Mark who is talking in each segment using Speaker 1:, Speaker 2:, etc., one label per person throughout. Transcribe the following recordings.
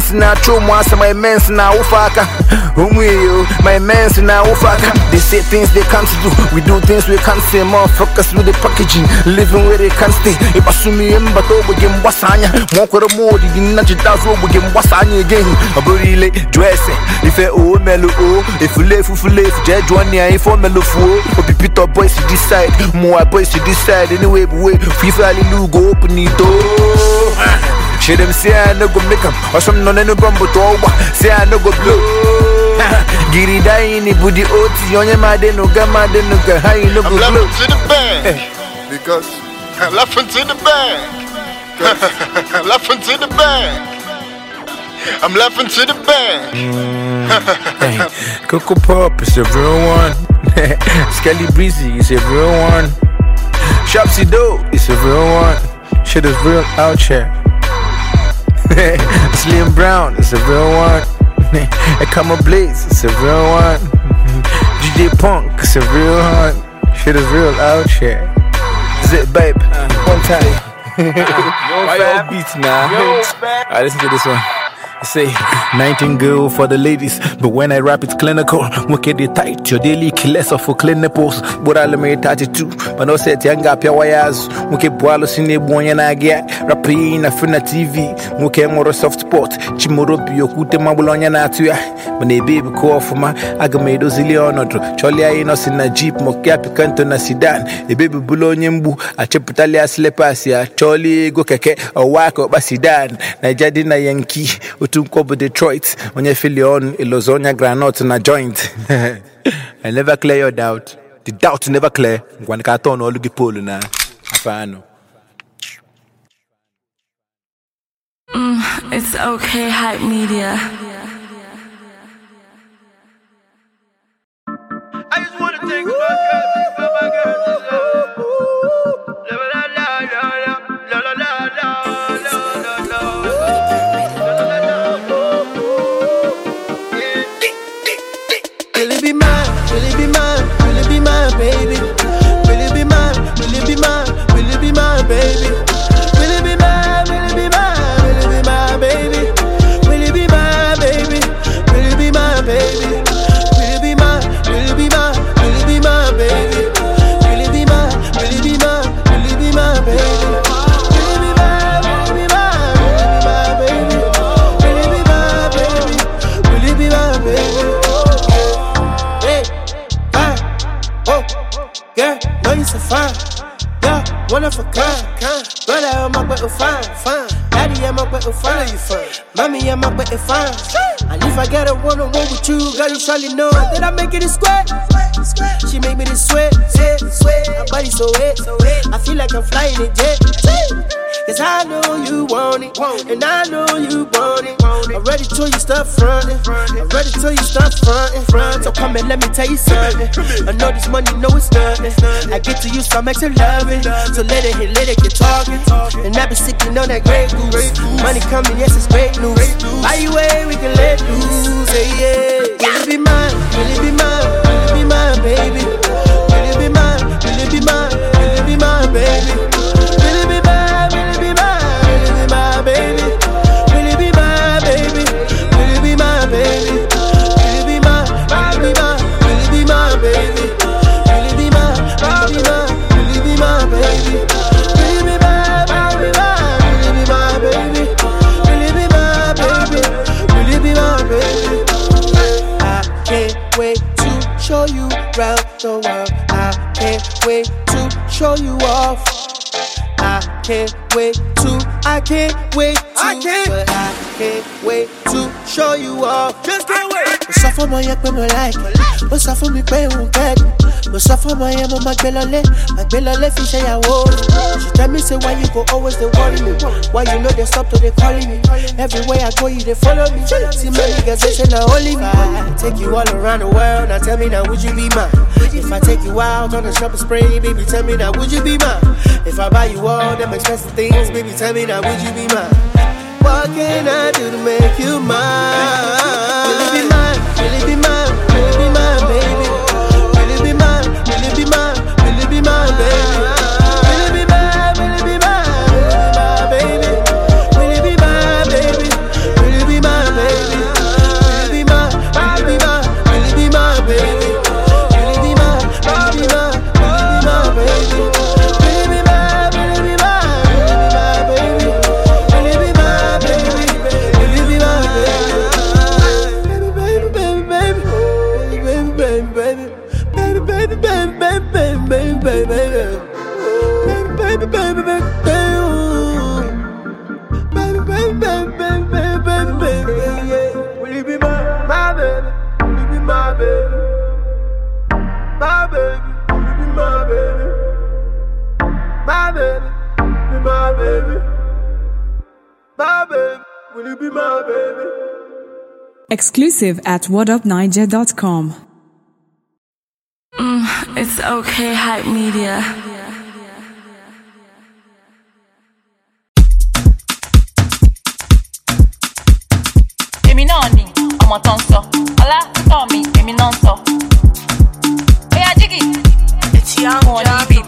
Speaker 1: men's na once my men's na ufaka. Umwe my men's na ufaka. They say things they can't do. We do things we can't say. Motherfuckers with the packaging, living where they can't stay. If I in but over game wasanya. Mode, you not just over game wasanya again. A really dress If I oh mellow oh, if you live, if judge one year, if I'm mellow fool. Or be pit up boys to decide, more boys to decide. Anyway, but wait, free fally go open the door. Shit them say I no go make 'em, or some no no bumbo to over. Say I no go blow. Giri die ni budi oti onye made no ga made no ga you no go
Speaker 2: I'm
Speaker 1: blow.
Speaker 2: laughing to the bank eh. because I'm laughing to the bank. I'm laughing to the bank. I'm laughing to the bank.
Speaker 1: Hey, Coco Pop is a real one. Skelly Breezy is a real one. Shopsy Doe is a real one. Shit is real out here. Slim Brown is a real one. Ekama Blaze it's a real one. DJ Punk it's a real one. Shit is real out here. Zip babe, one time. Why your beats now? Alright, listen to this one. I say, 19 girl for the ladies, but when I rap it's clinical. Wicked it tight, your daily of for clean nipples. But I'll make 32, but no set young up your wires. Wicked boilo sine boy and I get rapping a friend TV. Wicked more soft spot, Chimoro Pio Kute Mabulonia Natua. When a baby call for my Agamedo Zilionotro, Cholia Inos in a jeep, Mokapi Canton na Sidan, a baby Bulonyembu, a Cheputalia Slepasia, Choli go keke, a wako Basidan, Najadina Yankee, Utunkobo Detroit, when you feel your own Ilozonia granite na joint. I never clear your doubt. The doubt never clear. When I turn all the polo na. Afano.
Speaker 3: It's okay, hype media.
Speaker 4: One of a kind. Brother, I'm up with a fine, fine. Daddy, I'm up with a fine. You fine. Mommy, I'm up with a fine. And if I get a one on one with you, girl, you surely know that I make it a sweat. She make me this sweat, sweat, sweat. My body so wet, so wet. I feel like I'm flying a jet. Cause I know you want it, and I know you want it. I'm ready till you start fronting. I'm ready till you start fronting. Front. So come and let me tell you something. I know this money, know it's nothing. I get to you some extra loving. So let it hit, let it get talking. And I be sipping on that Grey Goose. Money coming, yes, it's great news. By the way, we can let loose. Say yeah. Will it be mine? Will it be mine? Will it be mine, baby? Will it be mine? Will it be mine? Will it be mine, baby? Wait to show you off. I can't wait to, I can't wait to, I can't. but I can't wait to show you off. Just can't wait. Mo sọ fún ọmọ yẹn pé mo like it. Mo sọ fún mi pé òun kẹ́dùn. Mo sọ fún ọmọ yẹn mo máa gbé lọlé. Máa gbé lọlé fi ṣe ìyàwó. She tell me say why you go always dey worry me. Why you no dey stop to dey calling me. Everywhere I go you dey follow me. See many girls say say na only me. I take you all around the world. Now tell me now would you be mine? If I take you out on a shopping spree, baby tell me now would you be mine? If I buy you all them expensive things, baby tell me now would you be mine? What can I do to make you mine? baby? My baby, will you be
Speaker 5: my baby?
Speaker 6: Exclusive at whatupniger.com.
Speaker 7: Mm, it's okay, hype media.
Speaker 8: èmi náà ni ọmọ tó ń sọ ọlá tó mí èmi náà ń sọ. bóyá jígì.
Speaker 5: ètí àwọn.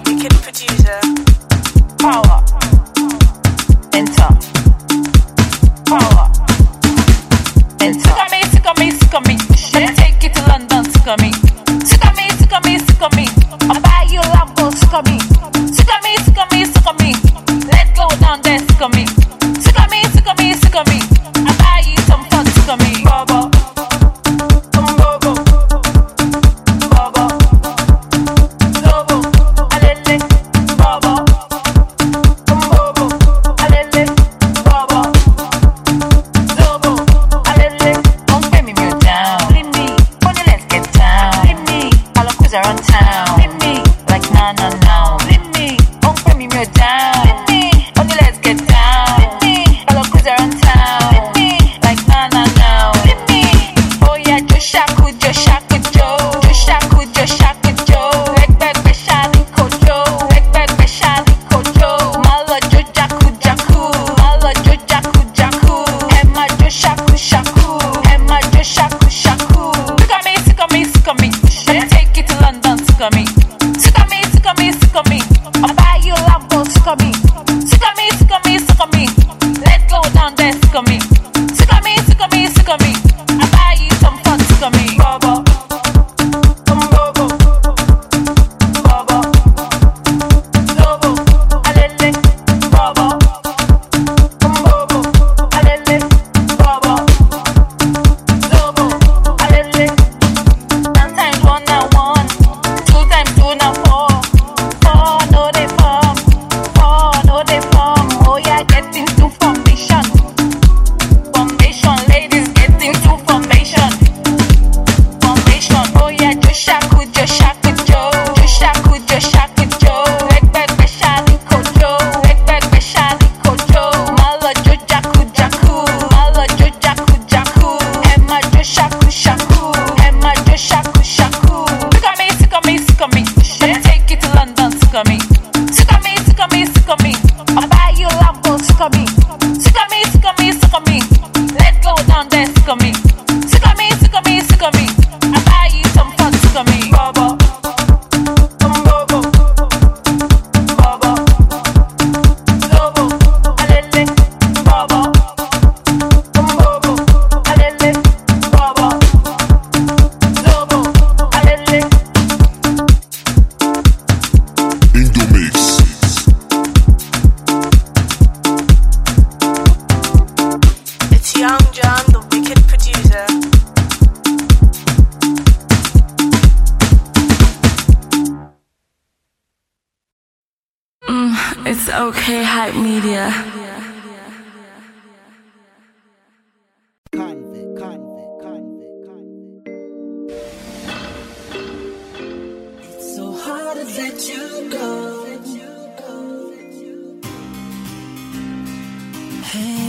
Speaker 5: Hey.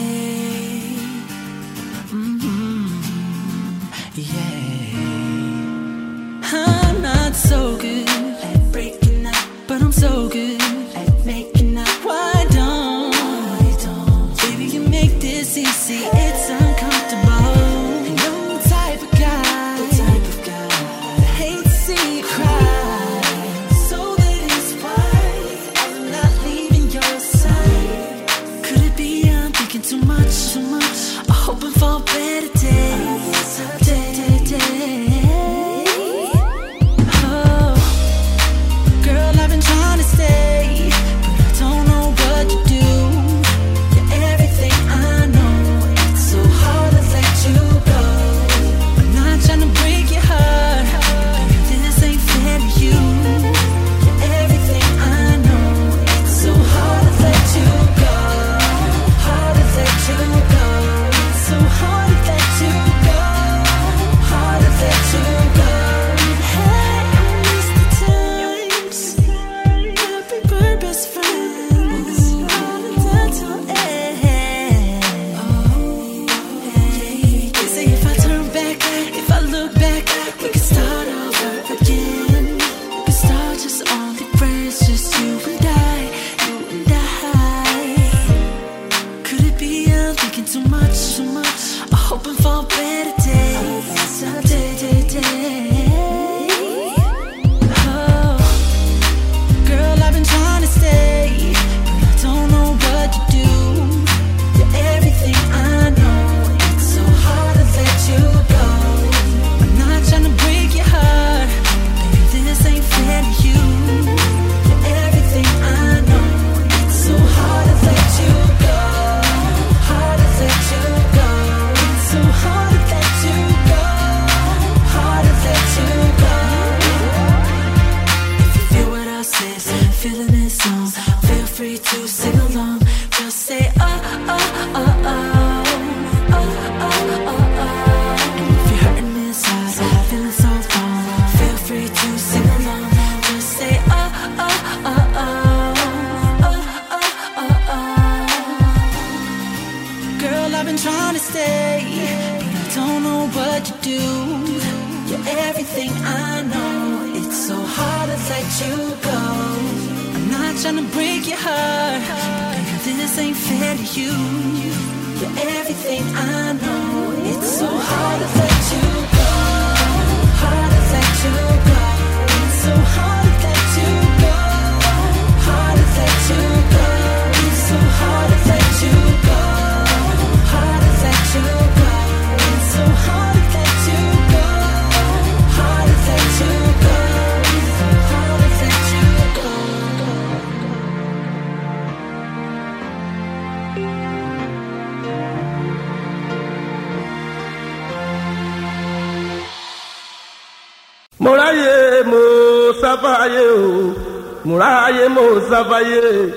Speaker 9: sáfàyé mò sáfàyé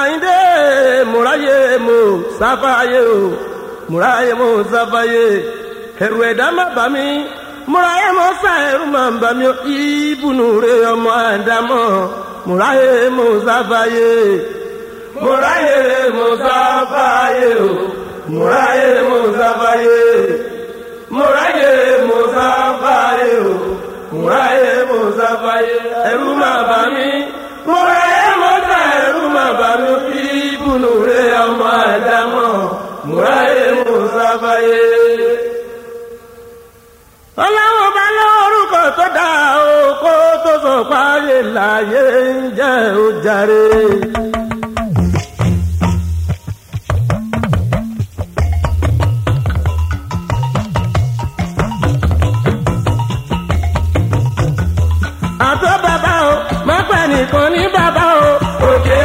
Speaker 9: àyíndé múráyé mò sáfàyé o. Múráyé mò sáfàyé ẹ̀rù ẹ̀dá má bà mí. Múráyé mo, sá ẹ̀rù má bà mí. Ìbùnú rẹ̀ ọmọ àdámọ̀. Múráyé mò sáfàyé. parí láyé ń jẹ́ ó jàre. àtọ́ bàbá o má pẹ́ nìkan ní bàbá o. òkè.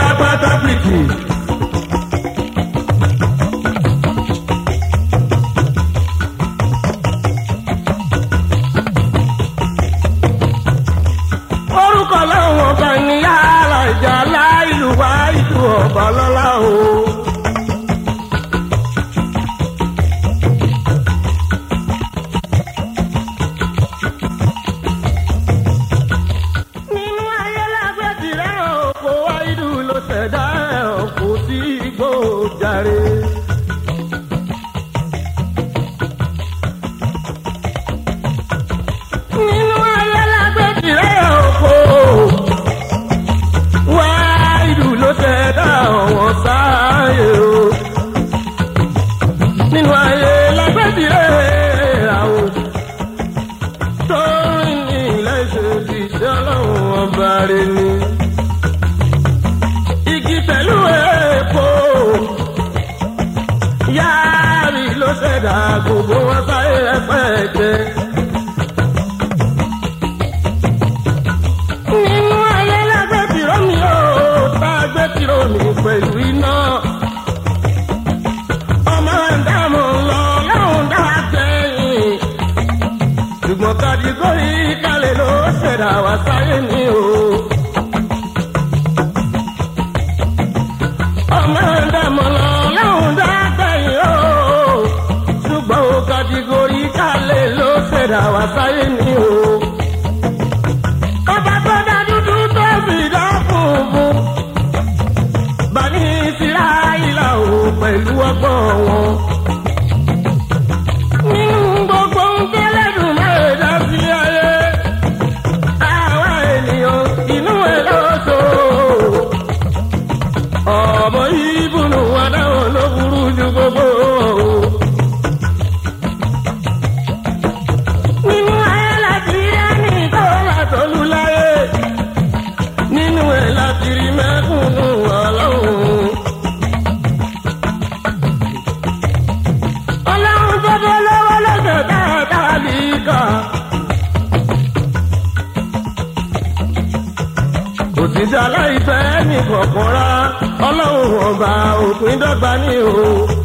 Speaker 9: padà wá sáyé mi o. ọmọ dàmọ̀ lọ́lọ́run dágbẹ̀yìn o. ṣùgbọ́n o kàdígórí kálẹ̀ ló ṣẹ̀dá wá sáyé mi bani Ísírẹ́lì o pẹ̀lú ọgbọ́n wọn. bá ní you.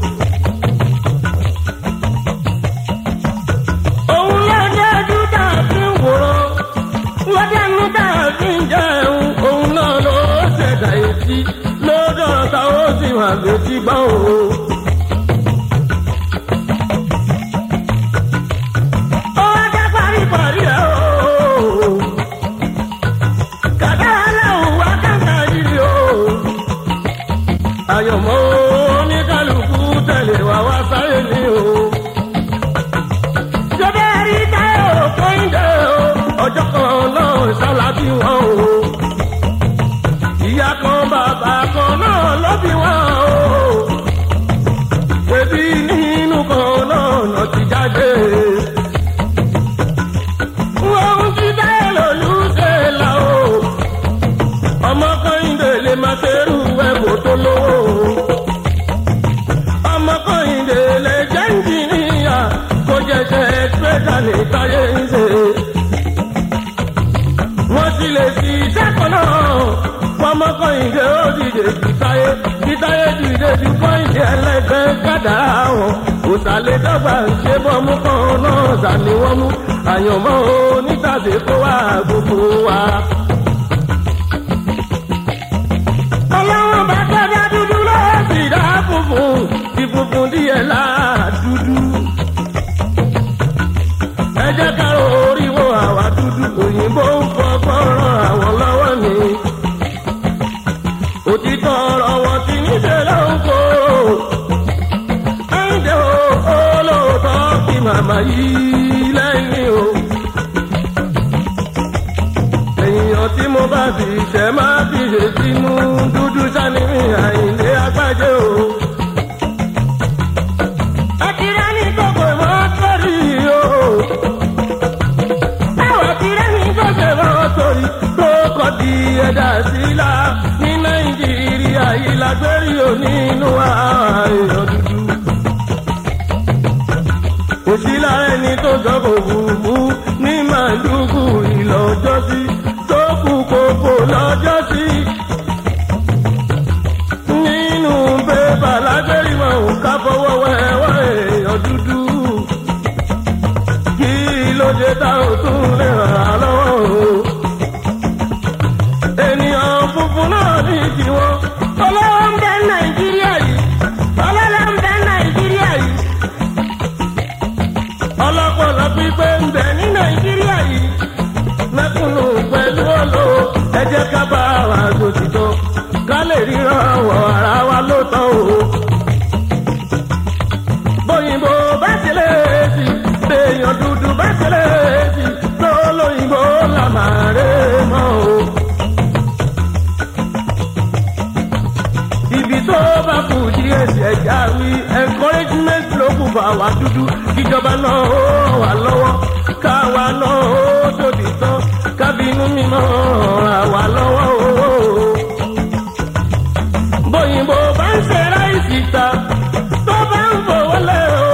Speaker 9: mọ́ oníkàlùkù tẹ̀lé wá wá sáyé ni o. Jọba rí táyọ̀ kóńdé o, ọjọ́ kan náà ṣálábí wọn o. Ìyá kan bàbá kan náà ló bí wọn o. Ọmọ Kọ́hìndé ó dìde jù táyé. Bí táyé dìde ju Kọ́hìndé ẹlẹ́gbẹ́ kádàrá wọn. Òsàlẹ̀ dọ́gba ṣe bọ́mú kan náà sàní wọ́n mú. Àyànmọ́ onítàdé kó wá gbogbo wa. Ọlọ́run bá tẹ́lẹ̀ dúdú lọ́wọ́ sí dá funfun. Ìfunfun díẹ̀ láà dúdú. Ẹ jẹ́ ká oríwó àwa dúdú. Òyìnbó ń fọgbọ́n ràn àwọn lọ́wọ́ ni. Òtítọ́ ọ̀rọ̀ wọn ti níṣẹ́ ló ń kó. Ẹ̀ǹdẹ̀ o, olóòótọ́ kí màmá yìí lẹ́yìn o. Èèyàn tí mo bá fi ṣẹ́ máa fi ṣe sínú dúdú sani mi àyìnlé agbájé o. Akíra ní kókò mọ́ sórí o. Táwọn akíra ní kókò mọ́ sórí tó kọ́ di ẹ̀dá sílá ní Nàìjíríà yìí lágbérí o nínú ààyàn dúdú. Òsì lára ẹni tó sọ kò wùwú ní màlúkù ìlọ́jọ́sí wa dúdú kíjọba náà ó wà lọ́wọ́ káwa náà ó tóbi tán kábínú mímọ́ wà lọ́wọ́ o. bóyìnbó bá ń ṣe ráìsì ta tó bá ń fowó lẹ́ o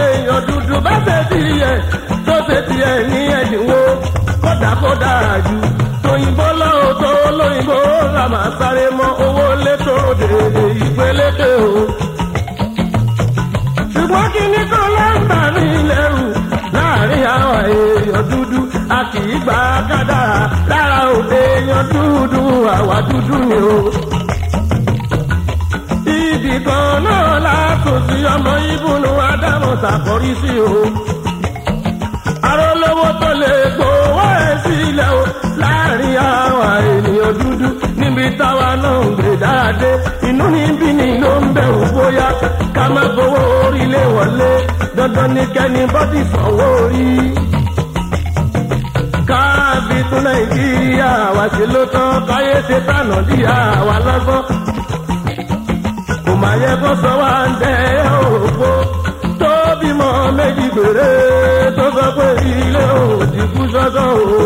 Speaker 9: èèyàn dúdú bá ṣe tiẹ̀ tó ṣe tiẹ̀ ní ẹ̀dínwó kódàkódà jù tóyìnbó lọ́wọ́ tó lóyìnbó là máa sáré mọ́ owó létò dèrè ìgbélékè o. ṣùgbọ́n kí ni kò ló ń bà mí lẹ́rù láàárín àwọn èèyàn dúdú a kì í gba kádàrá lára òde èèyàn dúdú àwa dúdú o. ibì kan náà látò sí ọmọ ìbùnú ádámọ̀ sàkórí sí o. arólówó tó lè gbowó ẹ̀ sílẹ̀ o láàárín àwọn ènìyàn dúdú níbi táwa náà ń gbé dáadé inú níbí ni ló ń bẹ̀rù bóyá dandan ní kẹ́ni bọ́dì sanwó orí. káàbí tún nàìjíríà wá sí ló tán káyé ṣe tànà dí àwa lọ́gbọ́n. kò má yẹ kó sọ wá ń dẹ òògbó tó bímọ méjì gbèrè tó sọ pé ilé òdì kú sọ́sọ́ o.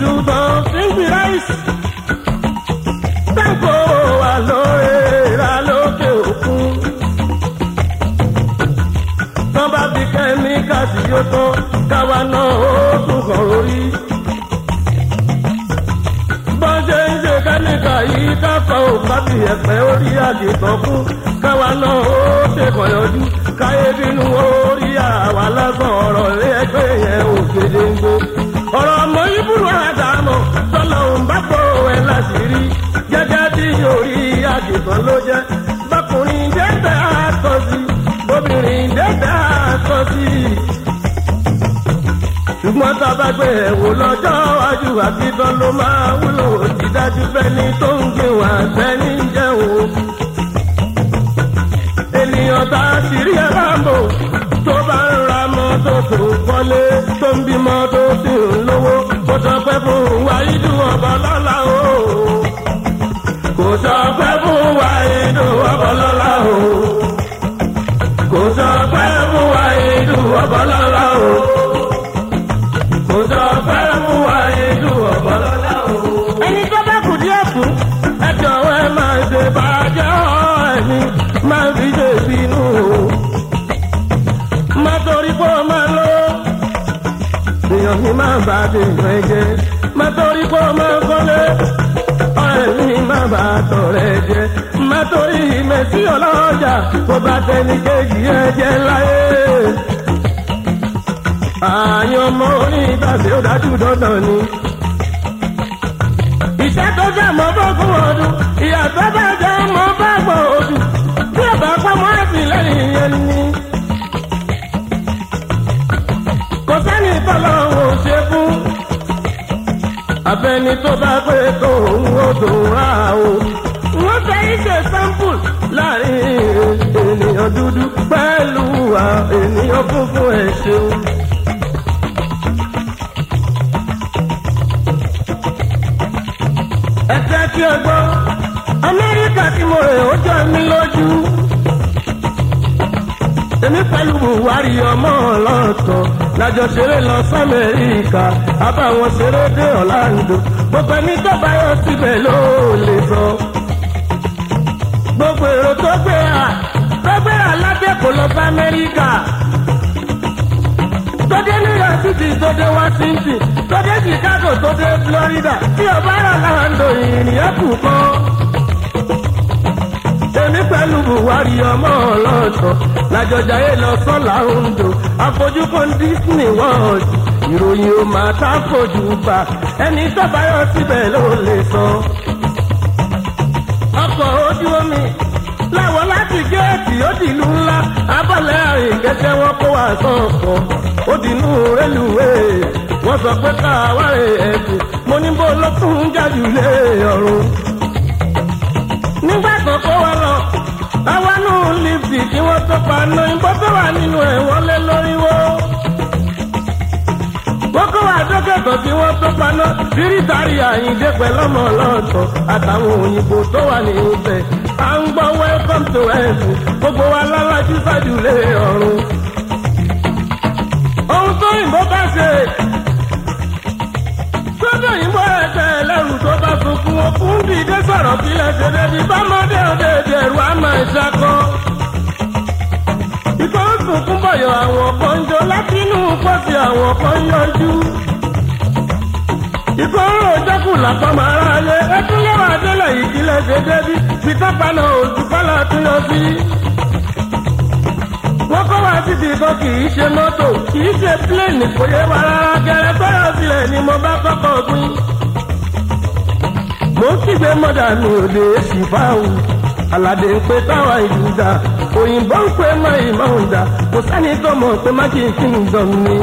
Speaker 9: tọ́pì ń gbìn ju tán sí ń gbìn ráìsì táǹkò wà lóore ra lókè òkun tán bá fi kẹ́míkà sí yóò tán káwa náà ó tún kàn lórí bọ́jẹ́ ń ṣe kẹ́míkà yìí káfọ́ òkábì ẹ̀pẹ́ orí àdìtàn fún káwa náà ó ṣèkàn yọjú káyé bínú orí àwa lásán ọ̀rọ̀ ilé ẹgbẹ́ yẹn ò kéde ń. Ẹ̀ láṣìírí. Gẹ́gẹ́ bí orí àdìtàn ló jẹ́. Bákùnrin dẹ́gbẹ́ àtọ́ sí bóbìnrin dẹ́gbẹ́ àtọ́ sí ṣùgbọ́n bá gbé ẹ̀wò lọ́jọ́ iwájú àtidán ló máa wúlò. Ti dájú fẹ́ni tó ń gbìn wá sẹ́ni jẹun. ènìyàn tá a sì rí ẹ láàbò tó bá ń ra mọ́tò tó kọ́lé tó ń bímọ tó sì ń lówó kó sọ pé fún wáyídù ọ̀bọ lọ́la o. kò sọ pé fún wáyídù ọ̀bọ lọ́la o. kò sọ pé fún wáyídù ọ̀bọ lọ́la o. ti ìfẹ́ jẹ́ má pé ó máa kọ́lé ọ̀rẹ́ mi máa bá a tọ̀rẹ́ jẹ́ má torí ìmẹ̀sí ọlọ́jà kó bá tẹni kejì ẹ jẹ́ láyé. àyàn ọmọ orí ìtàsí ó dájú ni. iṣẹ́ tó jẹ́ mọ́ bọ́gún ọdún ìyàtọ̀ bá jẹ́ mọ́ bá gbọ́ ọdún bí ọba pamọ́ ẹ̀sìn lẹ́yìn yẹn ni. kò sẹ́ni tọ́lọ́run ò ṣe. Abẹ́ni tó bá pé tó òun ó dùn rà o. wọ́n fẹ́ ṣe sample láàárín ènìyàn dúdú pẹ̀lú ènìyàn funfun ẹ̀ ṣeun. ẹ tẹ́ kí ẹ gbọ́ amẹ́ríkà tí mo rè ó jọ mí lójú èmi pẹ̀lú buhari ọmọ ọlọ́tọ̀ lájọ ṣeré lọ sọ́mẹ́ríkà abáwọn ṣeré dé ọ̀làǹdó gbogbo ẹni tó bá yọ síbẹ̀ ló lè sọ. gbogbo èrò tó gbé à tó gbé aládé kò lọ sí amẹ́ríkà. Tó new york city tó washington tó chicago tó florida. Tí ọba rà láǹdó ìrìn ẹ̀kú kan èmi pẹ̀lú buhari ọmọ ọlọ́tọ̀ lájọjáyé lọ sọ́la ondo àfojúkan disney world ìròyìn ò máa tá fojú bá ẹni tọ́bayọ̀ síbẹ̀ ló lè sọ. ọkọ̀ ojú omi láwọn láti géètì ó dìlú ńlá. Abọ́lẹ̀ àrìn kẹ́kẹ́ wọn kó wà sọ̀kọ̀. Ó dìlú rélùwéè wọ́n sọ pé káwárẹ̀ ẹ̀sìn mo ní bó ló tún lé ọ̀run. Nígbà tó kó wa lọ àwa nù lífì kí wọ́n tó pa ná ìbọn tó wà nínú ẹ̀ wọ́n lé lórí wó. kó wa dókètò kí wọ́n tó pa ná bíríìtàrí àyíǹde pẹ̀lú ọmọ ọlọ́ọ̀tọ̀ àtàwọn òyìnbó tó wà ní ibẹ̀. à ń gbọ́ welcome to heaven gbogbo wa lálájú sájúlé ọ̀run. ohun tó yìnbó bá ṣe òyìnbó ẹ̀tẹ̀ ẹlẹ́rù tó bá sunkún okú dìde sọ̀rọ̀ kílẹ̀ ṣẹlẹ̀ ní bámọ́dé òde ìdẹ̀rù àmọ́ ìṣàkọ́. Ìkọ́ ń sunkún bọ̀yọ̀ àwọn kan jọ látinú pọ̀sì àwọn kan yọjú. Ìkọ́ ń rò jẹ́kù làpamọ́ aráyé ẹkún yẹ́wà délẹ̀ ìkílẹ̀ ṣe débi. Ìtọ́pàá náà òṣùpá látúnyọ sí. Wọ́n kọ́ wá síbi kan kì í ṣe mọ́tò kì í ṣe pílẹ̀nì kò yé wa rárá. Gẹ́rẹ́ sọ́yọ́ sílẹ̀ ni mo bá kọ́kọ́ gbin mo ń kígbe mọ́dà mi ò lè sì fáwọn aládé ń pe táwa ìlú dá òyìnbó ń pe mọ́ ìmọ̀ ń dá kò sẹ́ni tó mọ̀ pé má kì í kí n dán mi.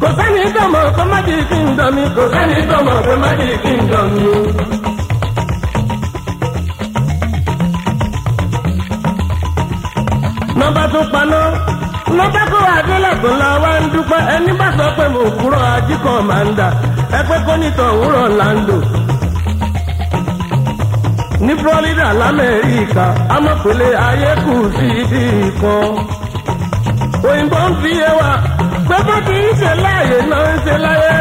Speaker 9: kò sẹ́ni tó mọ̀ pé má kì í kí n dán mi. Kò sẹ́ni tó mọ̀ pé má kì í kí n dán mi. Tó paná nọ́mbà kó adélẹ̀kùn la wá ń dúpẹ́ ẹni bá sọ pé mo kúrò ajíkọ̀ máa ń dà ẹgbẹ́ kọ́nìtàn òwúrọ̀ lando. ní florida lamẹ́ríkà amọ̀pẹ̀lẹ̀ ayé kù sí ibi kan. òyìnbó ń fi yé wa gbogbo kì í ṣe láàyè náà ń ṣe láyé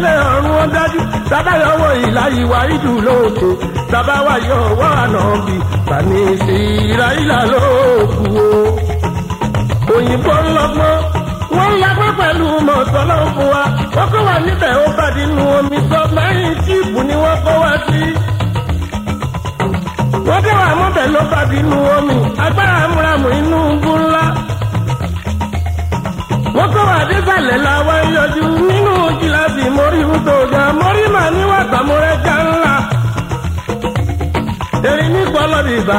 Speaker 9: náà lájúlé ọ̀run wọn dájú tábà yọwọ́ ìlà ìwà ìdù lóòótọ́ tábà wà yọ ọwọ́ àná bì tani ṣe ìlà ìlà lóòkù o. òyìnbó ńlọgbọ́n wọ́n ń lagbọ́ pẹ̀lú mọ̀tọ́lọ́ fún wa wọ́n kọ́ wa níbẹ̀ ó bá nínú omi sọ mẹ́rin tíìpù ni wọ́n kọ́ wa sí. wọ́n dé wà mọ́bẹ̀ ló bá nínú omi agbára múramù inú bú ńlá mọ́tò àdésàlẹ̀ làwọn yọjú nínú gíláàsì mórí fúdòjà mórí mà níwà tàmúrẹ́jà ńlá. Eri ní gbọ́lọ́dì ìbà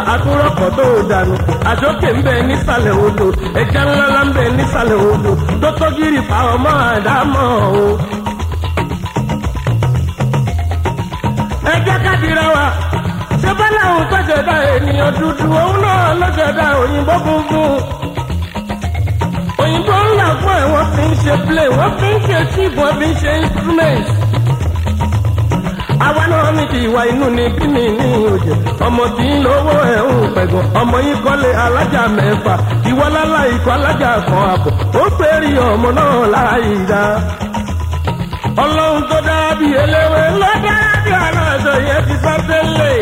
Speaker 9: tó dànù. Àjókè ń bẹ nísàlẹ̀ odò, ẹja ńlá ńlá ń bẹ nísàlẹ̀ odò, tó tó gírì pa ọmọ àdámọ̀ o. Ẹ jẹ́ wa ṣé bá láwọn tó ènìyàn dúdú òun náà ló jẹ̀dá òyìnbó funfun fún ẹ̀ wọ́n fi ń ṣe play wọ́n fi ń ṣe chip wọ́n fi ń ṣe instrument. Àwa náà ní ti ìwà inú ni bí mi ní òjò ọmọ tí ń lówó ẹ̀ ń pẹ̀gàn. Ọmọ yìí kọ́lé alájà mẹ́fà. Ìwọ lálá ikọ̀ alájà kan àbọ̀. Ó pèrè ọmọ náà láàyè dá. Ọlọ́run tó dára bí eléwé ló dára bí aláṣọ yẹn ti sá tẹ́lẹ̀.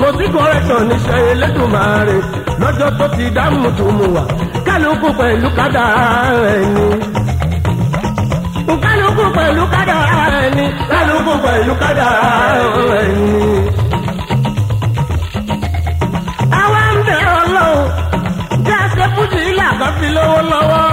Speaker 9: Kò sí correction níṣẹ́ elédùnmáre lọ́jọ́ tó ti dá mùtùmù wá kálukú pẹ̀lú kádàrá rẹ̀ ni kálukú pẹ̀lú kádàrá rẹ̀ ni kálukú pẹ̀lú kádàrá rẹ̀ ni. àwa ń bẹ̀ ọlọ́run a ṣe fújì ilé àkọ́fí lówó lọ́wọ́.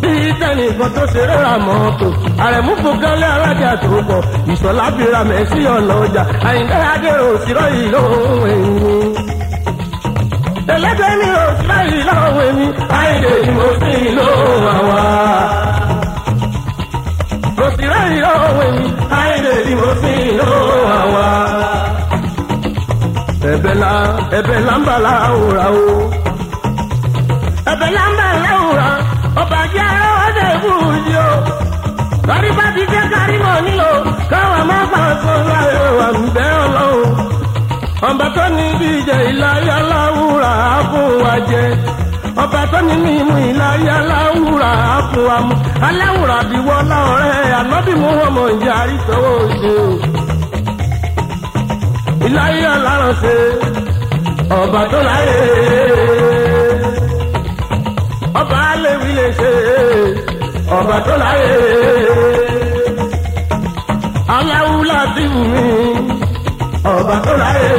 Speaker 9: bí tẹ́nì kan tó ṣe rẹ́ra mọ́tò àrẹ̀mú fúnkẹ́lẹ́ alájà tó pọ̀ ìṣọ̀lá bíra mẹ́sì ọ̀nà ọjà àyíndé adéró òsírọ́ yìí lóhùn ẹ̀yìn ẹlẹ́gbẹ́ mi ò láyé lọ́wọ́ mi àìlè ni mo sì lóhùn àwa. kò sí láyé lọ́wọ́ mi àìlè ni mo sì lóhùn àwa. ẹ̀bẹ̀ la ẹ̀bẹ̀ la ń bà láwùrà o. ẹ̀bẹ̀ la ń bà láwùrà ọba jẹ́ ọdẹ ìbúrúdì o. lórí bá ti jẹ́ kárí mọ̀ nílò káwọn máa bá a sọ láyé wà ń bẹ́ ọlọ́run ọba tó ní ìdíje ìláyà láwùrà á fún wa jẹ ọba tó ní mímú ìláyà láwùrà á fún wa mú aláwùrà bí wọlá ọ̀rẹ́ ànábì mú wọn mọ ìyá àríṣọwọ òde o. Ìláyà láránṣẹ ọba tó láyé. Ọba alẹ́wì lè ṣe ọba tó láyé. Aláwùlà dìbò mi ọba tó láyé.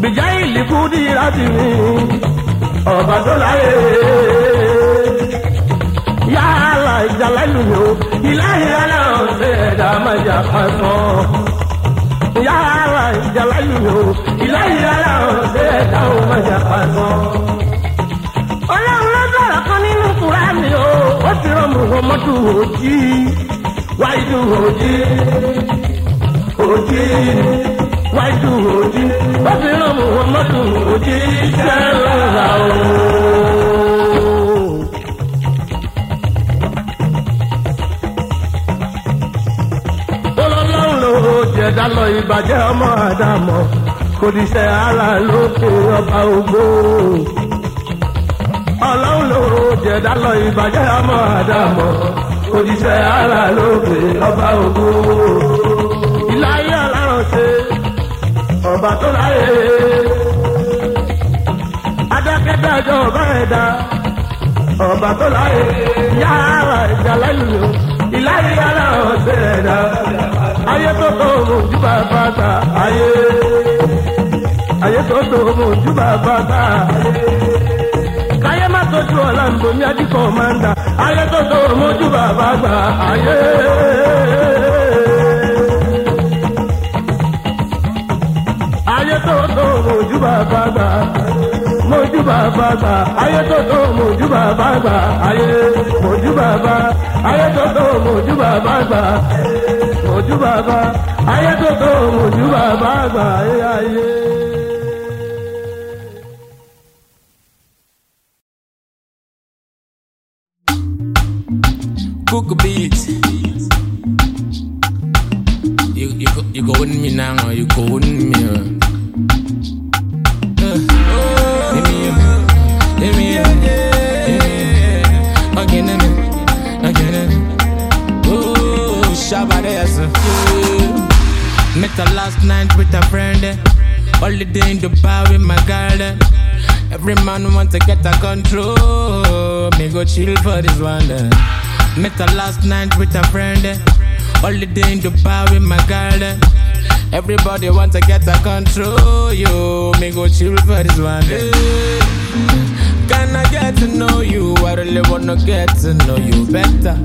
Speaker 9: Bìjà ìlìkú di láti mi ọba tó láyé. Yàrá ìjàlá ìlú ìláyé aláǹsẹ̀ ẹ̀dá májà pàṣán yàrá ìjàlá ìlú ìláyé aláǹsẹ̀ ẹ̀dá májà pàṣán. ọlọ́run ló sọ̀rọ̀ kan nínú kúránì o ó ti rán muhammadu ojì wáyé ojì òjì wájú òjì wọ́n rán muhammadu òjì sẹ́lá o. ọlọ́run ló jẹ̀dá lọ ìbàjẹ́ ọmọ àdàmọ̀ kò ní sẹ́ ara lókè ọba ògbó. ọlọ́run ló jẹ̀dá lọ ìbàjẹ́ ọmọ àdàmọ̀ kò ní lókè ọba ògbó ṣe ọba tó láyé. Adákẹ́dájọ́ ọba ẹ̀dá ọba tó láyé. Yàrá ìjà lẹ́yìn o ìláyé aláràn ṣe ẹ̀dá. Ayé tó tó mojú bàbá ta ayé. Ayé tó tó mojú bàbá ta káyé má tójú ọ̀la ń bomi adìkọ̀ máa ń dà. Ayé tó tó mojú bàbá gbà ayé. Tó mojú bàbá gbà mojú bàbá gbà ayé tó tó mojú bàbá gbà ayé. Mojú bàbá ayé tó tó mojú bàbá gbà mojú bàbá ayé tó tó mojú bàbá gbà ayé ayé.
Speaker 10: Last night with a friend. Holiday in Dubai with my girl. Everybody want to get a control. You me go chill for this one. eh. Can I get to know you? I really wanna get to know you better.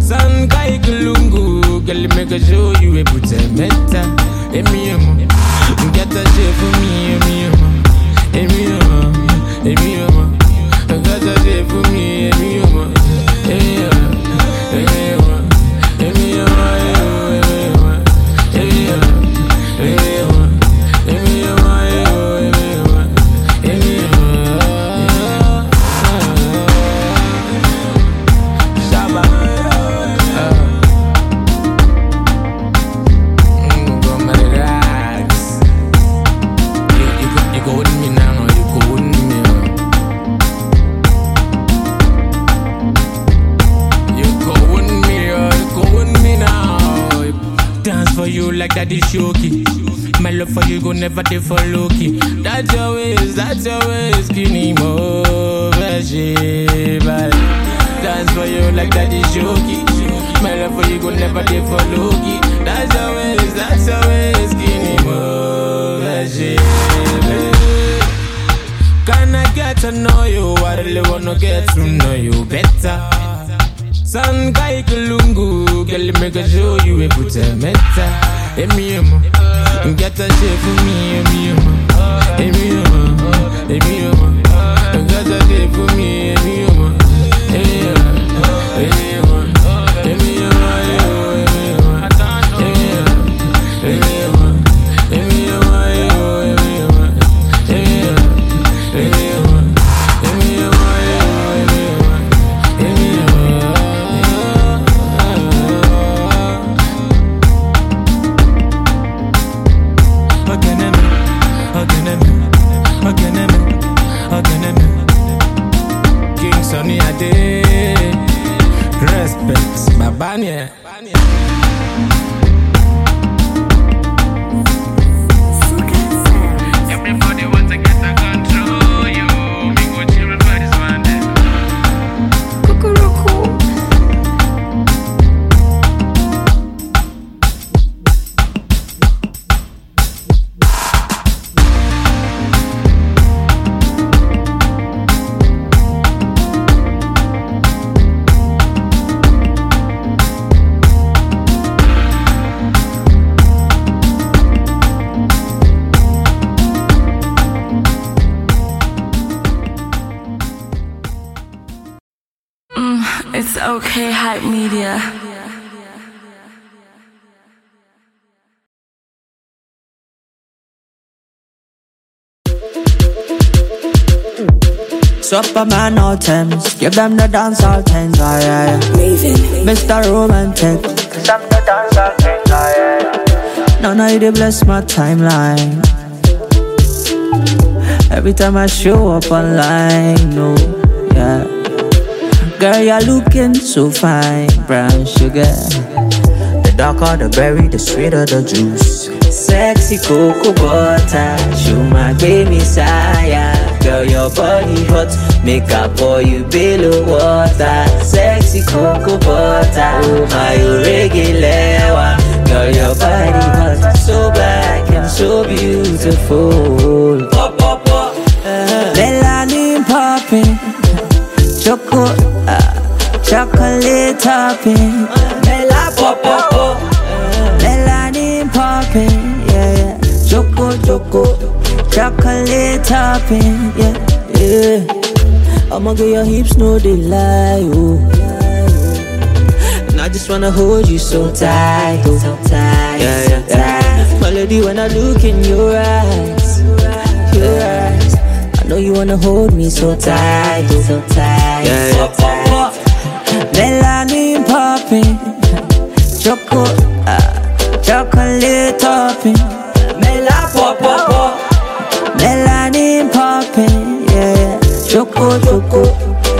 Speaker 10: San kai kulungu, girl, make a show you a a meta. Emi for love. ni adé respect.
Speaker 7: Hype media.
Speaker 11: Superman all temps, give them the dance all things, ah, yeah, yeah. Mr. Romantic, give them the dance all things, ah, yeah, yeah. Now, now you dey bless my timeline. Every time I show up online, no, yeah. Girl, you're looking so fine, brown sugar. The darker the berry, the sweeter the juice. Sexy cocoa butter, show my baby sire. Girl, your body hot, make up for you below water. Sexy cocoa butter, oh my regular. Girl, your body hot, so black and so beautiful. Chocolate topping. Mela pop, pop, pop. Melanin popping, yeah, yeah. Choco, choco, chocolate topping, yeah, yeah. I'ma get your hips, no delay, oh. And I just wanna hold you so tight, oh. so tight, yeah, yeah, yeah. Melody when I look in your eyes, your eyes. I know you wanna hold me so tight, oh. so tight, yeah, yeah. Melanin popping, choco, uh, chocolate topping. Mela pop pop pop. Melanin popping, yeah. Choco choco,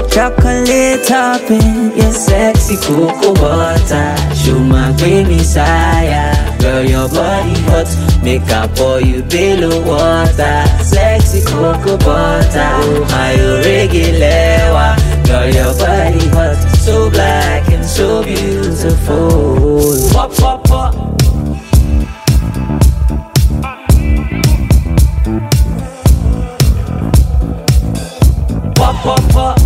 Speaker 11: chocolate topping, yeah. Sexy cocoa butter, show my baby sire. Girl, your body hot, make up for you below water. Sexy cocoa butter, oh my regular one. Girl, your body hot, so black so beautiful. Pop pop pop. Pop pop pop.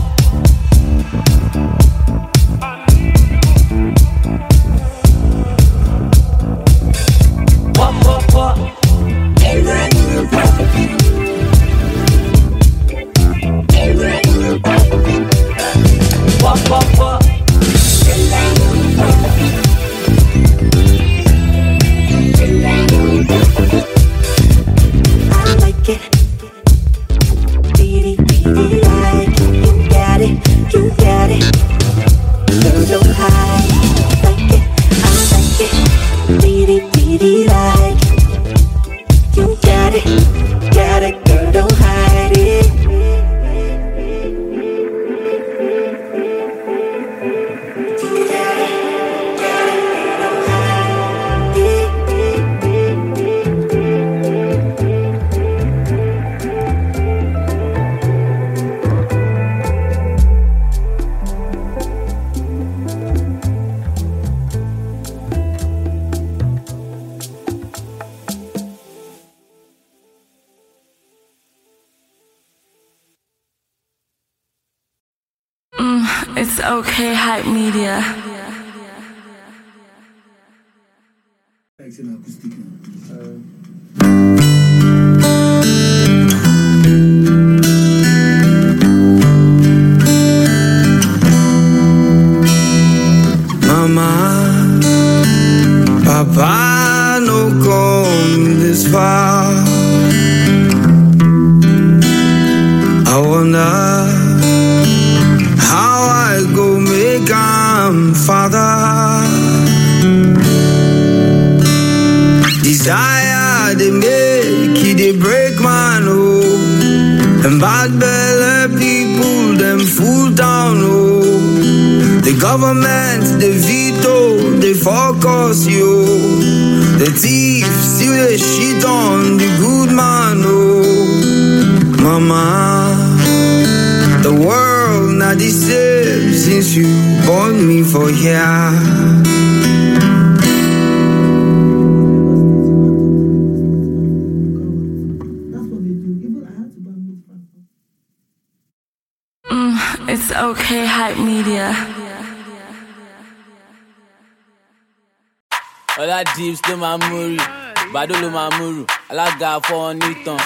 Speaker 12: Ló máa múrù alága fọwọn nìtàn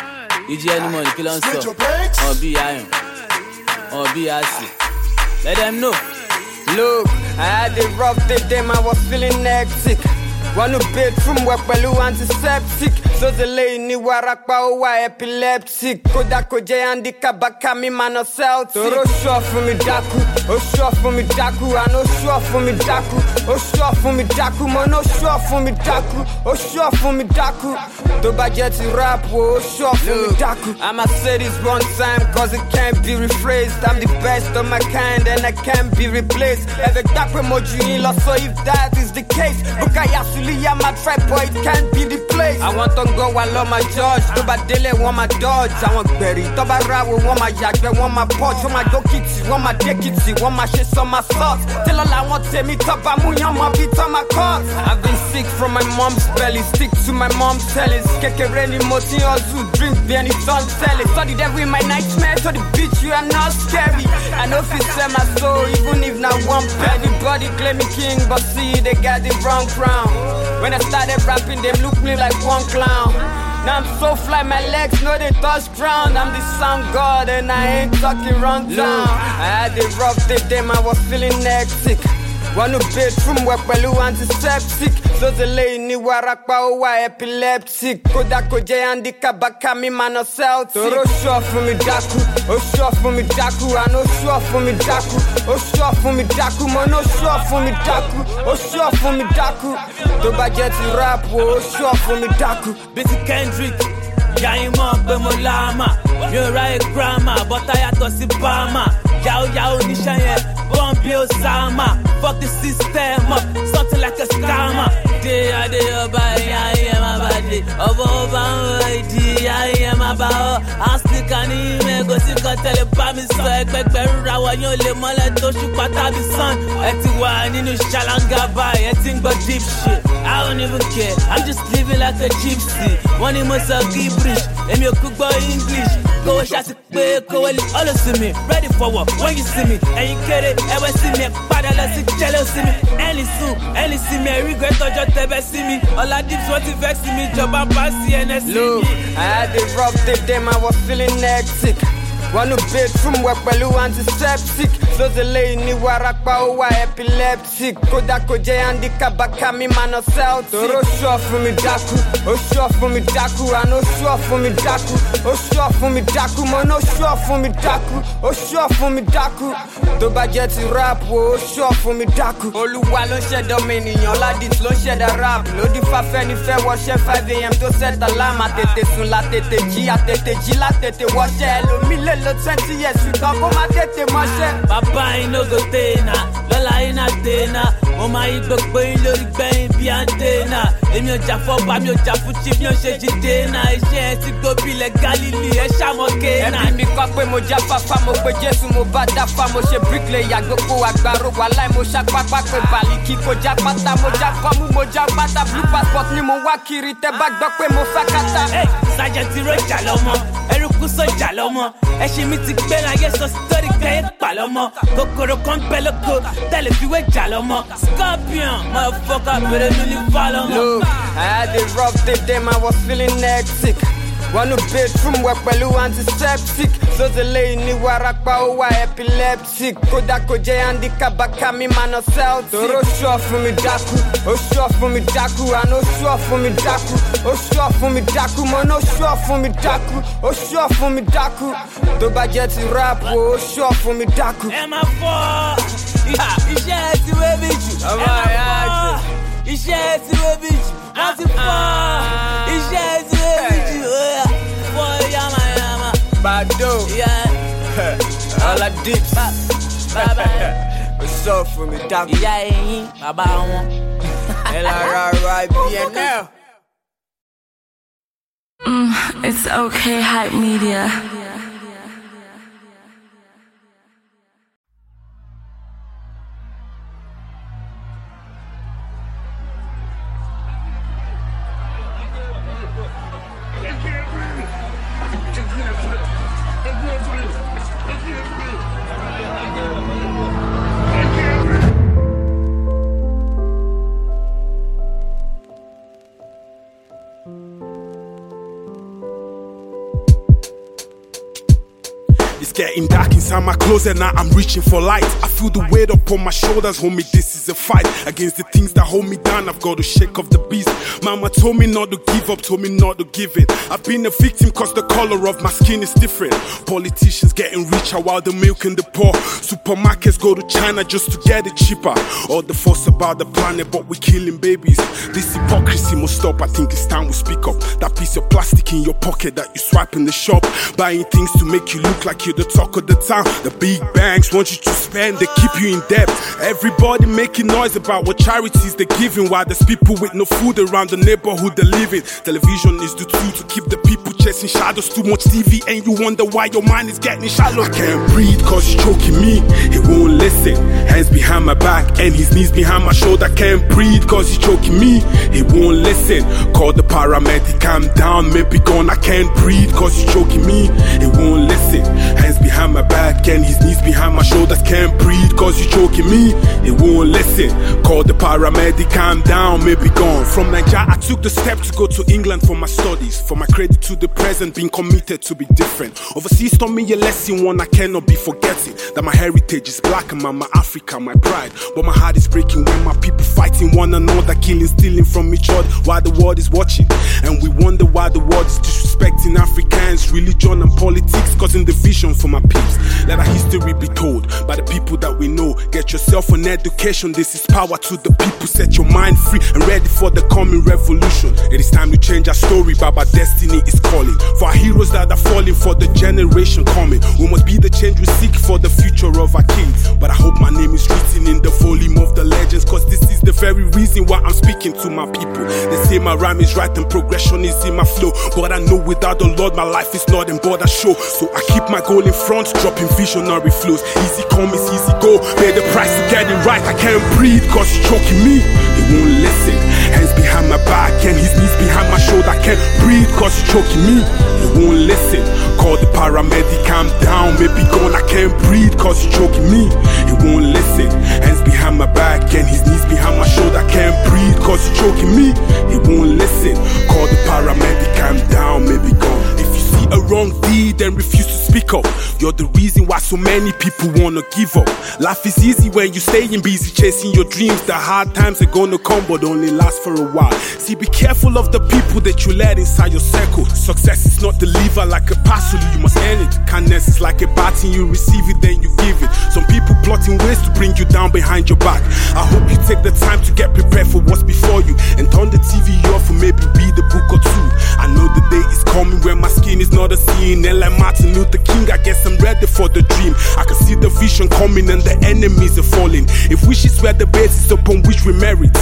Speaker 12: ìjì ẹni mọ ní kí ló ń sọ wọn bí ayàn wọn bí àsì let them know.
Speaker 13: Look, I had a rough day, then I was feeling hectic. One bedroom wẹ̀ pẹ̀lú antiseptic. Sọ́sẹ̀lẹ̀ ní warapa ó wà epileptic. Kódà kò jẹ́ handicap mi nọ Celtic. Tòró ṣọ́ fún mi dákú, ó ṣọ́ fún mi dákú, àná ṣọ́ fún mi dákú, ó ṣọ́ fún mi dákú, mo ná ṣọ́ fún mi dákú, ó ṣọ́ fún mi dákú. Tó bá jẹ́ ti rap wo, ó ṣọ́ fún mi dákú. I'ma say this one time cause it can't be rephrased. I'm the best of my kind and I can't be replaced. Ẹ̀fẹ̀ pé mo jù yín lọ so if that is the case. Bukaya Suliya my tribe boy it can't be the place. Àwọn tó ń gbọ́ wa lọ́ máa judge. Tó bá délé wọ́n máa dodge. Àwọn gbẹ̀rì tó bá ráwo wọ́n máa yàgbẹ́ wọ́n máa purge. Wọ́n máa dókìtì wọ́n máa dékìtì wọ́n máa ṣe summer salt. Tí lọ́la wọn tèmi tó bá mú yán mọ́ bí tó máa cut. I've been sick from my mom's belly. Stick to my mom's tellings. Kékeré ni mo ti hustle. Drink bí ẹni tó ń tẹ́lẹ̀. Study devil in my nightmare. So the bitch you are not scary. I know you sell my soul even if not one penny. Everybody claim me king but see they got the wrong crown. When I started rapping, them look me like one clown. Now I'm so fly, my legs know they touch ground. I'm the sound god and I ain't talking wrong town. I had a rough day, then I was feeling hectic. One bedroom wẹ̀ pẹ̀lú antiseptic. Sọ́sẹ̀lẹ̀ ní warapa ó wà epileptic. Kódà kò jẹ́ handicap mi máa nọ Celtic. Tòró ṣọ́ fún mi dákú, ó ṣọ́ fún mi dákú, àná ó ṣọ́ fún mi dákú, ó ṣọ́ fún mi dákú, mo ní ó ṣọ́ fún mi dákú, ó ṣọ́ fún mi dákú. Tó bá jẹ́ ti rap wo, ó ṣọ́ fún mi dákú.
Speaker 12: bísí kendrick yàyín mọ̀ pé mo láàmà mi ò ráyè gírámà bọ́tà yàtọ̀ sí báàmà yàwó yàwó níṣẹ́ yẹn bọ́ǹbì osama fuck the system up. Something like a scammer. dé adé ọba ẹ̀yà ẹ̀yẹ máa bá dé ọba ọba ń wọ ìdí kan tẹ̀lé bá mi sọ ẹgbẹgbẹ̀rún ra wọ yóò lè mọ́lẹ̀ tó ṣùpá tàbí sàn. Ẹ ti wà nínú ṣàlàngà báyìí ẹ ti ń gbọ́ deep shit. I don't even care I'm just living like a gypsy. Wọ́n ní mo sọ gibrish èmi ò kú gbọ́ english. Kówó ṣáàtì pé kówó lè ọ̀lọ́ sí mi. Ready for war when you see me ẹ̀yin kéré ẹ̀wẹ̀ sí mi padà lọ sí jẹ́lẹ̀ sí mi. Ẹ̀lì sùn ẹ̀lì sí mi ẹ̀rí gbé tọjọ́ tẹ́bẹ̀ sí mi. Ọ̀la dips wọ́n ti vex mi ìjọba bá sí ns sí
Speaker 13: Look. I had a rough day, then I was feeling hectic. One bedroom wẹ̀ pẹ̀lú antiseptic. Sọ́sẹ̀lẹ̀ ní warapa ó epileptic. Kódà kò jẹ́ handicap bàkà mi máa nọ Celtic. Mi dákú, ó ṣọ́ fún mi dákú, àná ó ṣọ́ fún mi dákú, ó ṣọ́ fún mi dákú, mo ṣọ́ fún mi dákú, ó ṣọ́ fún mi dákú. Tó bá jẹ́ ti rap wo, fún mi dákú. Olúwa ló ń ṣẹ̀dá ọmọ ènìyàn, Ládìs ló ń ṣẹ̀dá rap. Lódì fáfẹ́ ní fẹ́ wọṣẹ́ five a.m. tó ṣẹ̀dá láàmà tètè sùn la tètè jí, àtètè jí la tètè wọṣẹ́. Ẹlòmí lè lo twenty years ṣùgbọ́n kó má tètè mọṣẹ́.
Speaker 12: bàbá yín ló go tèèna lọ́la yín náà tèèna mo máa yí gbogbo yín lórí gbẹ̀yìn bí àǹtẹ̀nà èmi ò jà fọ́ba mi ò jà fún chief mi ò ṣe iṣẹ́ ẹ ti gbó bilẹ̀ galilei ẹ ṣàmọ̀ kéèna.
Speaker 13: ẹbí mi kọ́ pé mo já fáfá mo pe jésù mo bá dáfá mo ṣe gbogbo àgbàro wàhálà mo ṣàpápá pé bàlíkì kò já pátá mo já kọ́mú mo já pátá blue passport ni mo wá kiri tẹ́ bá gbọ́ pé mo fẹ́ kátá.
Speaker 12: Hey, Sergeant Roja lọmọ, eruku
Speaker 10: sọjà lọ́mọ ẹṣin mi ti gbé láyé sọ sítórí kẹyẹ pa lọ́mọ kòkòrò kan bẹ lóko tẹlẹ fi wé jà lọ́mọ scorpion motherfucker bèrè mi ní falọ́mọ.
Speaker 13: Look, I had a rough then I was feeling hectic. One bedroom work pẹ̀lú antiseptic. Sọ́sẹ̀lẹ̀ ní warapa ó wà epileptic. Kódà kò jẹ́ handicap bàkà mi máa nà celtic. Tòró ṣọ́ fún mi dákú, ó ṣọ́ fún mi dákú, àná ó ṣọ́ fún mi dákú, ó ṣọ́ fún mi dákú, mo ní ó ṣọ́ fún mi dákú, ó ṣọ́ fún mi dákú. Tó bá jẹ́ ti rap o, ó ṣọ́ fún mi dákú.
Speaker 10: ẹ máa fọ iṣẹ́ ẹ ti wé mi jù ẹ máa fọ iṣẹ́ ẹ ti wé mi jù wọ́n ti fọ iṣẹ́ ẹ ti wé mi jù oya fọ
Speaker 13: all I did. Ó ṣọ́ fún mi dákú.
Speaker 10: ìyá ẹyin bàbá wọn.
Speaker 13: Ẹ lára ra ibi ẹ̀.
Speaker 7: Mm, it's okay, hype media.
Speaker 14: It's getting dark inside my closet now. I'm reaching for light. I feel the weight upon my shoulders, homie. This is a fight against the things that hold me down. I've got to shake off the beast. Mama told me not to give up, told me not to give in. I've been a victim cause the color of my skin is different. Politicians getting richer while the milk and the poor. Supermarkets go to China just to get it cheaper. All the fuss about the planet, but we're killing babies. This hypocrisy must stop. I think it's time we speak up. That piece of plastic in your pocket that you swipe in the shop, buying things to make you look like you're the talk of the town. The big banks want you to spend, they keep you in debt. Everybody making noise about what charities they're giving, while there's people with no food around the neighborhood they live in. Television is the tool to keep the people chasing shadows. Too much TV, and you wonder why your mind is getting shallow. I can't breathe cause he's choking me, he won't listen. Hands behind my back, and his knees behind my shoulder. Can't breathe cause he's choking me, he won't listen. Call the paramedic, calm down, maybe gone. I can't breathe cause he's choking me, he won't listen. Hands behind my back and his knees behind my shoulders. Can't breathe cause he's choking me, he won't listen. Call the paramedic, calm down, maybe gone. From Nigeria, I took the step to go to England for my studies. For my credit to the present, being committed to be different. Overseas taught me a lesson, one I cannot be forgetting. That my heritage is black and my Africa, my pride. But my heart is breaking when my people fighting one another, killing, stealing from each other while the world is watching. And we wonder why the world is disrespecting Africans, religion and politics, causing division for my peeps. Let our history be told by the people that we know. Get yourself an education, this is power to the people. Set your mind free and ready for the coming revolution. It is time to change our story, Baba destiny is calling. For our heroes that are falling for the generation coming. We must be the change we seek for the future of our kids. But I hope my name is written in the volume of the legends, cause this is the very reason why I'm speaking to my people. They say my rhyme is right and progression is in my flow. But I know without the Lord, my life is not in border show. So I keep my goal in front, dropping visionary flows. Easy come is easy go. Pay the price to get it right. I can't breathe cause he's choking me. He won't listen. Hands behind my back and his knees behind my shoulder. I can't breathe cause he's choking me. He won't listen. Call the paramedic, calm down, maybe gone. I can't breathe cause he's choking me. He won't listen. Hands behind my back and his knees behind my shoulder. I can't breathe cause he's choking me. He won't listen. Call the paramedic, calm down, maybe gone. Wrong deed and refuse to speak up, you're the reason why so many people wanna give up. Life is easy when you're staying busy chasing your dreams. The hard times are gonna come, but only last for a while. See, be careful of the people that you let inside your circle. Success is not delivered like a parcel, you must earn it. Kindness is like a baton, you receive it, then you give it. Some people plotting ways to bring you down behind your back. I hope you take the time to get prepared for what's before you and turn the TV off and maybe read a book or two. I know the day is coming when my skin is not a seeing. And like Martin Luther King, I guess I'm ready for the dream. I can see the vision coming and the enemies are falling. If wishes were the basis upon which we merit,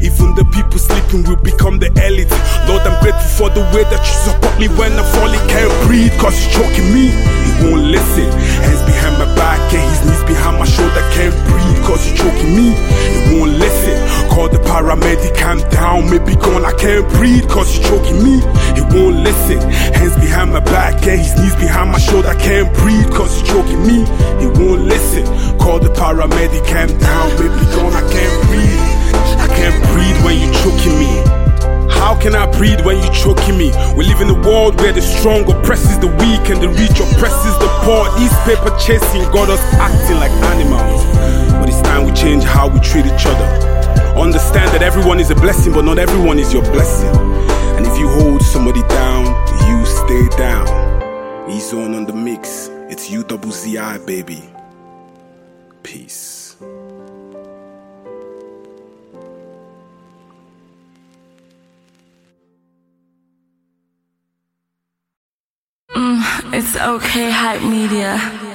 Speaker 14: even the people sleeping will become the elite. Lord, I'm grateful for the way that you support me when I'm falling. Can't breathe, cause you're choking me. He won't listen. Hands behind my back and his knees behind my shoulder. Can't breathe, cause you're choking me. He won't listen. Call the paramedic, calm down, maybe gone. I can't breathe, cause she's choking me. He won't listen. Hands behind my back, yeah, his knees behind my shoulder. I can't breathe, cause she's choking me. He won't listen. Call the paramedic, calm down, Maybe gone. I can't breathe. I can't breathe when you're choking me. How can I breathe when you're choking me? We live in a world where the strong oppresses the weak and the rich oppresses the poor. These paper chasing got us acting like animals. But it's time we change how we treat each other. Understand that everyone is a blessing, but not everyone is your blessing. And if you hold somebody down, you stay down. He's on on the mix. It's U double Z I, baby. Peace.
Speaker 7: Mm, it's okay, hype media.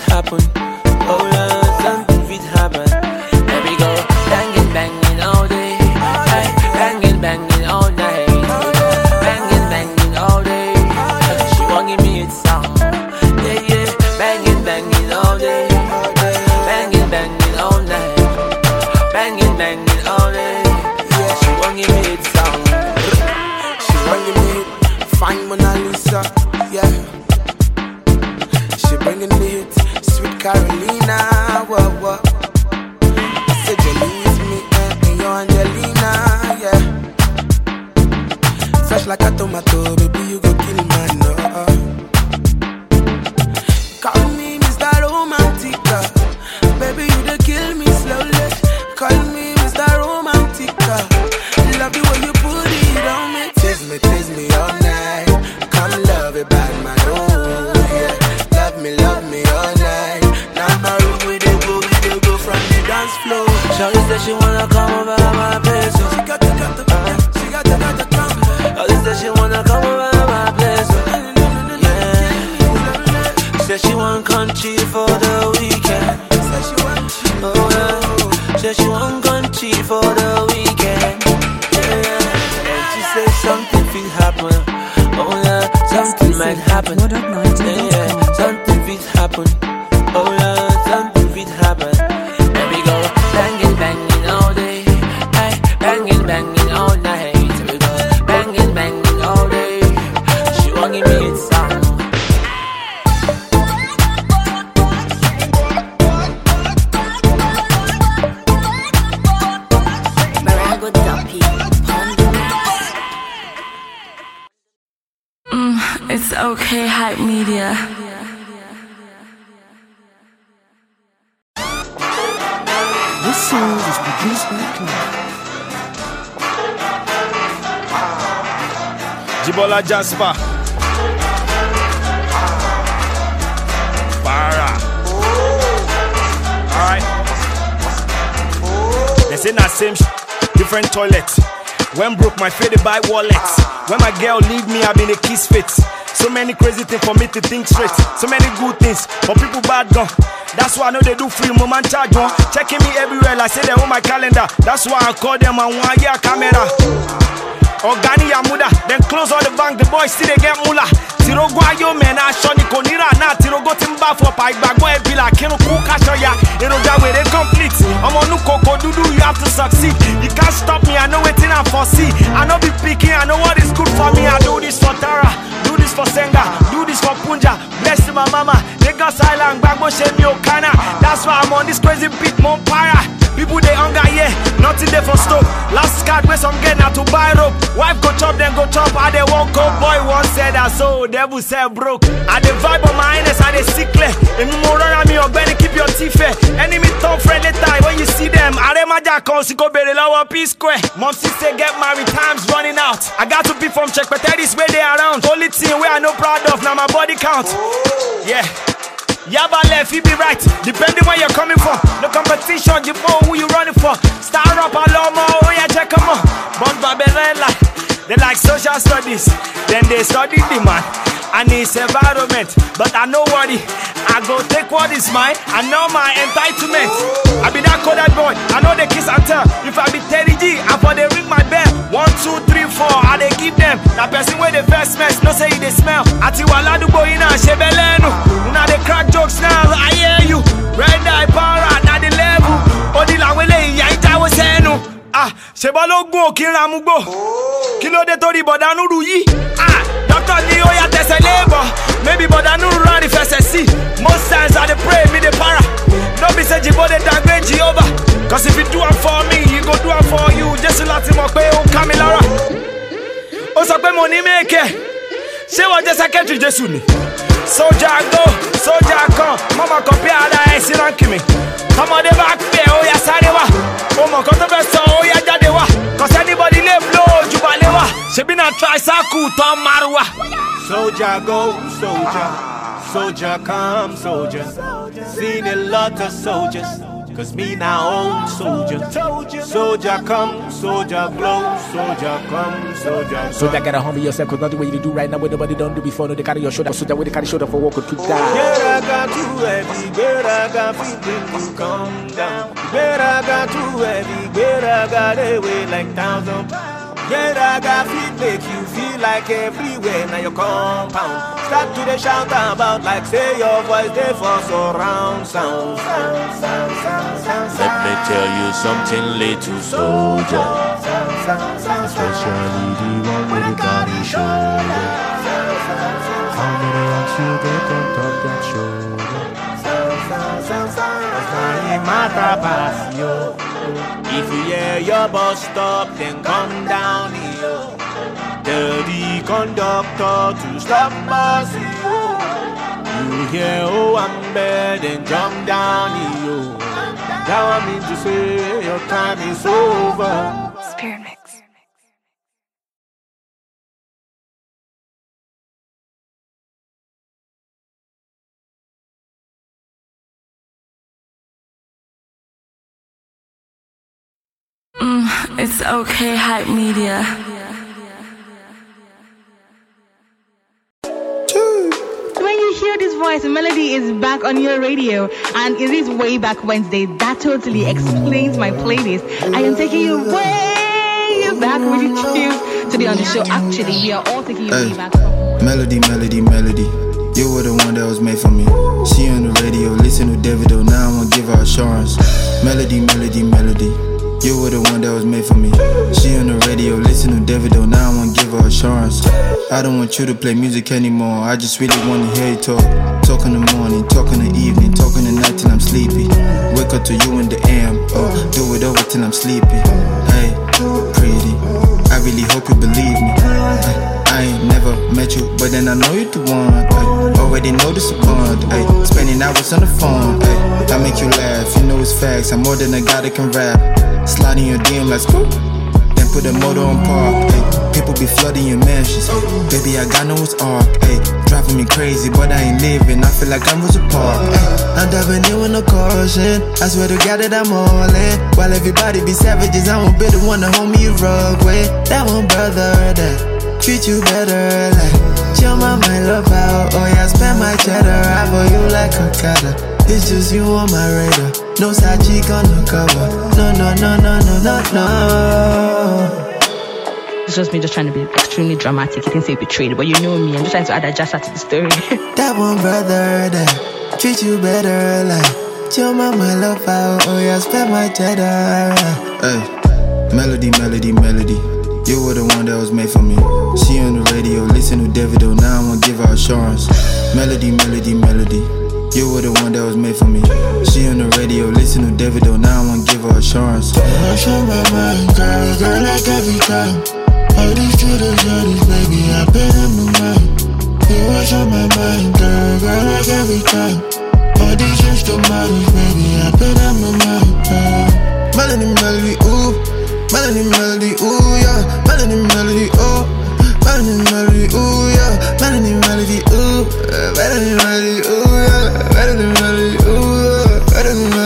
Speaker 15: happen.
Speaker 7: OK Hype Media.
Speaker 5: This song was produced by Clark.
Speaker 16: Jibola Jasper. Para. Alright. They say that same sh- different toilet. When broke my faded by wallet. When my girl leave me, I been a kiss fit. So many crazy things for me to think straight. So many good things, but people bad gone. That's why I know they do free moment charge one. Checking me everywhere, like say they on my calendar. That's why I call them and one year camera. Organia Yamuda, then close all the bank, the boys still they get mula. Man, aṣọ ni kò níra ìgbàgbọ́ là kú. Èròjà wèrè complete. Ọmọ kòkó dúdú, you have to succeed. You can't stop me, I know wetin I foresee. I know be pikin, I know what is good for me. I do this for Tara, do this for Senga, do this for Punja. Bless my mama, Lagos Island, gbàgbó ṣe mi ò kánà. That's why I'm on this crazy beat, mo para. People they hunger, yeah, nothing there for stove. Last card where some get now to buy rope. Wife go chop, then go chop, I they won't go. Boy once said I so devil said broke. I the vibe on my highness, I they sickle. Eh. If you more on me, or better keep your teeth fair. Enemy top friendly time when you see them. I dem maja con si go bere lower P square. Mom sister get married, time's running out. I got to be from check, but that is where they around. Only thing where I no proud of, now my body count. Yeah. Yaba left, he be right. Depending where you're coming from. No competition, you know who you running for. Star up, Alomo, oh yeah, check 'em out. Bon Babelella. They like social studies. Then they study the man and his environment. But I know what. I go take what is mine. I know my entitlement. I be that coded boy. I know the kiss and tell. If I be Terry G, I for they ring my bell. One, two, three, four. I they give them. That person where the first mess, no say they smell. Ati wala du boy na shebelenu. Una they crack jokes now. I hear you. Red eye power na the level. Odi la wele ṣèbọ́ ló gún òkè ń ramúgbò. Kí ló dé torí bọ̀dá nùrù yìí? Ah, dókítà ní ó yà tẹ̀sẹ̀ léèbọ̀. Maybe bọ̀dá nùrù rán ìfẹsẹ̀ sí. Most times I dey pray me dey para. No be say Jibo dey downgrade Jehovah. Cause if you do am for me, he go do am for you. Jésù láti mọ̀ pé ó ń ká mi lára. Ó sọ pé mo ní mèkè. Ṣé wọ́n jẹ́ sẹ́kẹ́tìrì Jésù ni? Sójà go, sójà kan, mọ́mọ́ kan bí ara ẹ̀ sí ránkì mi. Tọmọdé bá pè ó yá sáré wá. Ó mọ̀ kan tó fẹ́ sọ ó yá jáde wá. Cause anybody lè blow ojú balẹ̀ wá. Ṣebí na tricycle tán márùwá.
Speaker 17: Soldier go, soldier. Soldier come, soldier. Seen a lot of soldiers. Cause me now old soldier. Told you Soldier come, soldier blow, soldier come, soldier
Speaker 10: So that gotta humble yourself, cause nothing way you do right now what nobody don't do before. No, they carry your shoulder, so that way they carry shoulder for walk or keep down.
Speaker 17: Better got too heavy, better got feeling to come down. Better got too heavy, better got away like thousand pounds. Better got feet make you feel like everywhere now your compound. Start to the shout about like say your voice they for surround sound. sound, sound, sound, sound,
Speaker 18: Let me tell you something, little soldier. Especially the one with the gunny shoulder. How many rocks you get on top that shoulder?
Speaker 17: Pass yo. If you hear your bus stop, then come down here. Tell the conductor to stop yo. You hear oh I'm bad, then jump down here. Now I mean to say your time is over.
Speaker 7: It's okay, hype media.
Speaker 19: When you hear this voice, Melody is back on your radio, and it is way back Wednesday. That totally explains my playlist. I am taking you way back with you tunes today on the show. Actually, we are all taking you way back.
Speaker 4: Melody, melody, melody. You were the one that was made for me. She on the radio, listen to Davido. Now I'm gonna give her assurance. Melody, melody, melody. You were the one that was made for me. She on the radio, listen to Davido. Now I'm gonna give her assurance. I don't want you to play music anymore. I just really wanna hear you talk. Talk in the morning, talk in the evening, talk in the night till I'm sleepy. Wake up to you in the AM. Oh, do it over till I'm sleepy. Hey, pretty. I really hope you believe me. I ain't never met you, but then I know you the one. Ay, already know this bond. Ay, spending hours on the phone. Ay, I make you laugh, you know it's facts. I'm more than a guy that can rap. Sliding your DM like screw. Then put the motor on park. Ay. People be flooding your mansions. Baby, I got no it's arc. Ay. Driving me crazy, but I ain't living. I feel like I'm Rosa Park. Ay. I'm diving in with no caution. I swear to God that I'm all in. While everybody be savages, I won't be the one to hold me a rug with. That one brother that treat you better. Like, chill my mind, love out. Oh yeah, spend my cheddar. I for you like a cutter. It's just you on my radar. No side cheek on the cover. No, no, no, no, no, no, no.
Speaker 19: It's just me just trying to be extremely dramatic. You can say betrayed, but you know me. I'm just trying to add a jazz to the story.
Speaker 4: That one brother that treat you better. Like, chill my mind, love out. Oh yeah, spend my cheddar. Hey, melody, melody, melody. You were the one that was made for me. She on the radio, listen to Davido. Now I wanna give her assurance. Melody, melody, melody. You were the one that was made for me. She on the radio, listen to Davido. Now I wanna give her assurance.
Speaker 20: Rush on my mind, girl, girl, like every time. All these shooter shorties, baby, I bet I'm the man. You rush on my mind, girl, girl, like every time. All these instrumentals, baby, I bet I'm the man. Girl.
Speaker 4: Melody, melody, ooh. Melody, melody, ooh, yeah. Melody, melody, ooh. Melody, melody, ooh, yeah. Melody, melody, ooh. Melody, melody, ooh, yeah. Melody, melody, ooh, yeah. Melody, melody, ooh,